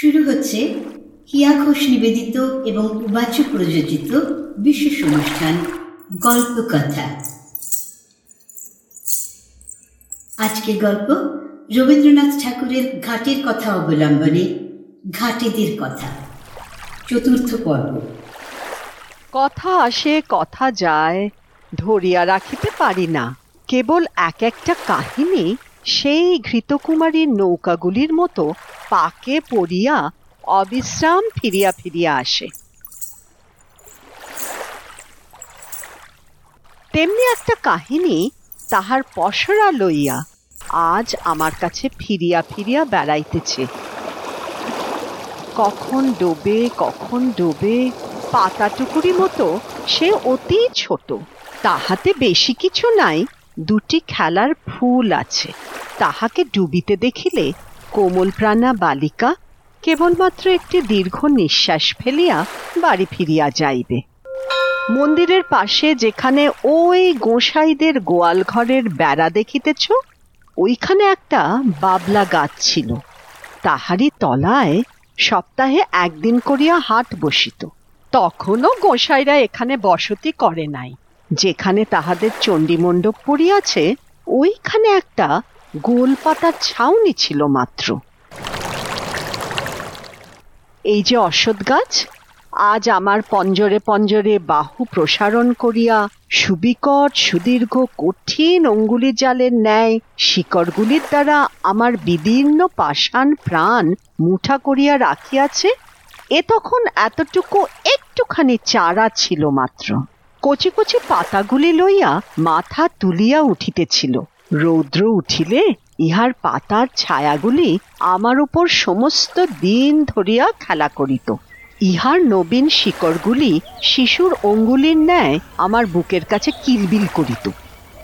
শুরু হচ্ছে হিয়া ঘোষ নিবেদিত এবং উবাচ প্রযোজিত বিশেষ অনুষ্ঠান গল্পকথা আজকের গল্প রবীন্দ্রনাথ ঠাকুরের ঘাটের কথা অবলম্বনে ঘাটেদের কথা। চতুর্থ পর্ব। কথা আসে, কথা যায়, ধরিয়া রাখিতে পারি না। কেবল এক একটা কাহিনী সেই ঘৃতকুমারীর নৌকাগুলির মতো পাকে পড়িয়া অবিশ্রাম ফিরিয়া ফিরিয়া আসে। তেমনি একটা কাহিনী তাহার পসরা লইয়া আজ আমার কাছে ফিরিয়া ফিরিয়া বেড়াইতেছে। কখন ডোবে কখন ডোবে পাতা টুকুরি মতো সে অতি ছোট, তাহাতে বেশি কিছু নাই দুটি খেলার ফুল আছে। তাহাকে ডুবিতে দেখিলে কোমল প্রাণা বালিকা কেবলমাত্র একটি দীর্ঘ নিঃশ্বাস ফেলিয়া বাড়ি ফিরিয়া যাইবে। মন্দিরের পাশে যেখানে ওই গোসাইদের গোয়াল ঘরের বেড়া দেখিতেছ, ওইখানে একটা বাবলা গাছ ছিল। তাহারই তলায় সপ্তাহে একদিন করিয়া হাট বসিত। তখনও গোসাইরা এখানে বসতি করে নাই। যেখানে তাহাদের চণ্ডীমণ্ডপ পড়িয়াছে, ওইখানে একটা গোল পাতার ছাউনি ছিল মাত্র। এই যে অশ্বত্থ গাছ, আজ আমার পঞ্জরে পঞ্জরে বাহু প্রসারণ করিয়া সুবিকট, সুদীর্ঘ, কঠিন অঙ্গুলি জালের ন্যায় শিকড়গুলির দ্বারা আমার বিদীর্ণ পাষাণ প্রাণ মুঠা করিয়া রাখিয়াছে, এ তখন এতটুকু একটুখানি চারা ছিল মাত্র। কচি কচি পাতাগুলি লইয়া মাথা তুলিয়া উঠিতেছিল। রৌদ্র উঠিলে ইহার পাতার ছায়াগুলি আমার উপর সমস্ত দিন ধরিয়া খেলা করিত। ইহার নবীন শিকড়গুলি শিশুর অঙ্গুলির ন্যায় আমার বুকের কাছে কিলবিল করিত।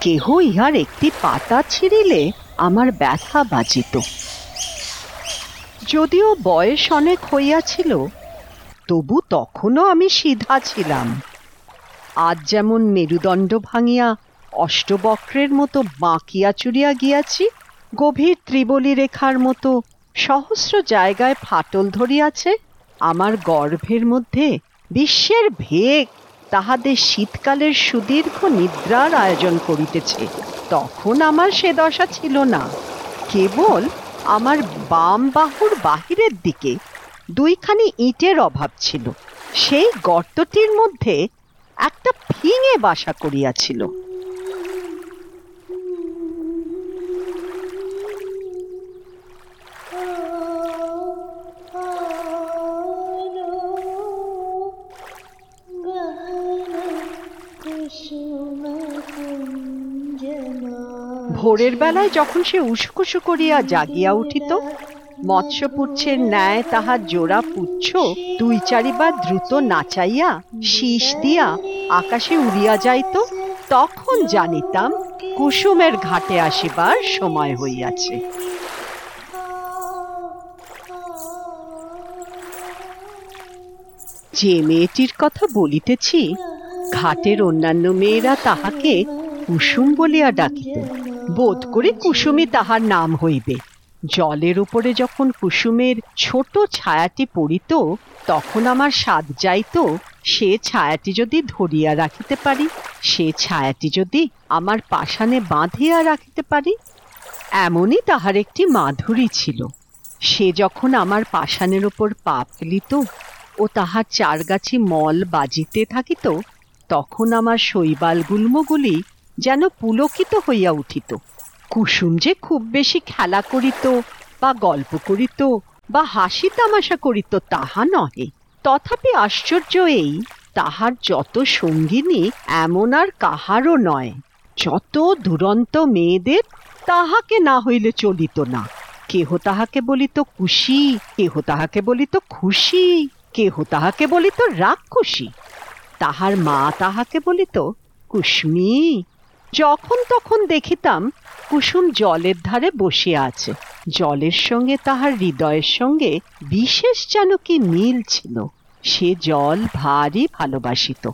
কেহ ইহার একটি পাতা ছিঁড়িলে আমার ব্যথা বাজিত। যদিও বয়স অনেক হইয়াছিল, তবু তখনও আমি সিধা ছিলাম। আজ যেমন মেরুদণ্ড ভাঙিয়া অষ্টবক্রের মতো বাঁকিয়া চুরিয়া গিয়াছি, গভীর ত্রিবলী রেখার মতো সহস্র জায়গায় ফাটল ধরিয়াছে, আমার গর্ভের মধ্যে বিশ্বের ভেগ তাহাদের শীতকালের সুদীর্ঘ নিদ্রার আয়োজন করিতেছে। তখন আমার সে দশা ছিল না। কেবল আমার বাম বাহুর বাহিরের দিকে দুইখানি ইটের অভাব ছিল। সেই গর্তটির মধ্যে একটা ফিঙে বাসা করিয়াছিল। ভোরের বেলায় যখন সে উস্কুসু করিয়া জাগিয়া উঠিত মৎস্যপুচ্ছের ন্যায় তাহার জোড়া পুচ্ছ, দুই চারিবার দ্রুত নাচাইয়া শীষ দিয়া আকাশে উড়িয়া যাইত, তখন জানিতাম কুসুমের ঘাটে আসিবার সময় হইয়াছে। যে মেয়েটির কথা বলিতেছি, ঘাটের অন্যান্য মেয়েরা তাহাকে কুসুম বলিয়া ডাকিত, বোধ করে কুসুমই তাহার নাম হইবে। জলের উপরে যখন কুসুমের ছোট ছায়াটি পড়িত, তখন আমার স্বাদ যাইত, সে ছায়াটি যদি ধরিয়া রাখিতে পারি, সে ছায়াটি যদি আমার পাষাণে বাঁধিয়া রাখিতে পারি। এমনই তাহার একটি মাধুরী ছিল। সে যখন আমার পাষাণের ওপর পা ফেলিত ও তাহার চারগাছি মল বাজিতে থাকিত, তখন আমার শৈবাল গুল্মগুলি যেন পুলকিত হইয়া উঠিত। কুসুম যে খুব বেশি খেলা করিত বা গল্প করিত বা হাসি তামাশা করিত তাহা নহে। তথাপি আশ্চর্য এই, তাহার যত সঙ্গিনী এমন আর কাহারও নয়। যত দুরন্ত মেয়েদের তাহাকে না হইলে চলিত না। কেহ তাহাকে বলিত কুশি কেহ তাহাকে বলিত খুশি, কেহ তাহাকে বলিত রাক্ষসী। তাহার মা তাহাকে বলিত কুসমি যখন তখন দেখিতাম কুসুম জলের ধারে বসিয়া আছে। জলের সঙ্গে তাহার হৃদয়ের সঙ্গে বিশেষ যেন কি মিল ছিল। সে জল ভারী ভালোবাসিত।